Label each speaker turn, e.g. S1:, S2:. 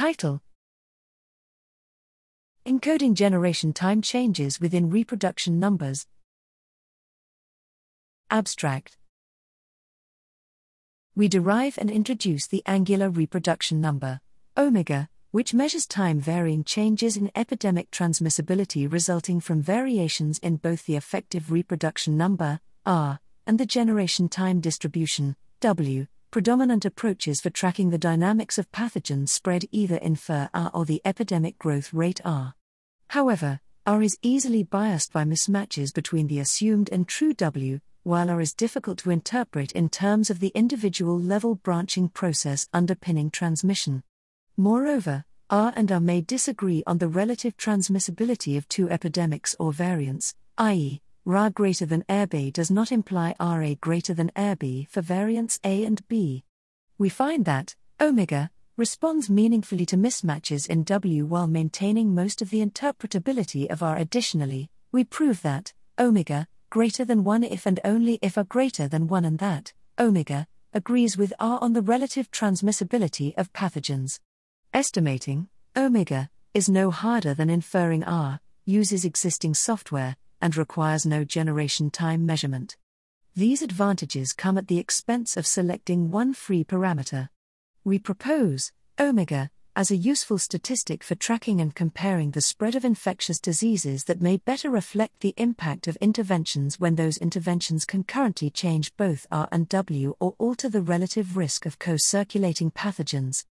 S1: Title Encoding generation time changes within reproduction numbers. Abstract We derive and introduce the angular reproduction number, omega, which measures time varying changes in epidemic transmissibility resulting from variations in both the effective reproduction number, R, and the generation time distribution, W. Predominant approaches for tracking the dynamics of pathogen spread either infer R or the epidemic growth rate R. However, R is easily biased by mismatches between the assumed and true W, while R is difficult to interpret in terms of the individual level branching process underpinning transmission. Moreover, R and R may disagree on the relative transmissibility of two epidemics or variants, i.e., Ra greater than RB does not imply Ra greater than RB for variants A and B. We find that omega responds meaningfully to mismatches in W while maintaining most of the interpretability of R. Additionally, we prove that omega greater than 1 if and only if R greater than 1 and that omega agrees with R on the relative transmissibility of pathogens. Estimating omega is no harder than inferring R, uses existing software, and requires no generation time measurement. These advantages come at the expense of selecting one free parameter. We propose omega as a useful statistic for tracking and comparing the spread of infectious diseases that may better reflect the impact of interventions when those interventions concurrently change both R and W or alter the relative risk of co circulating pathogens.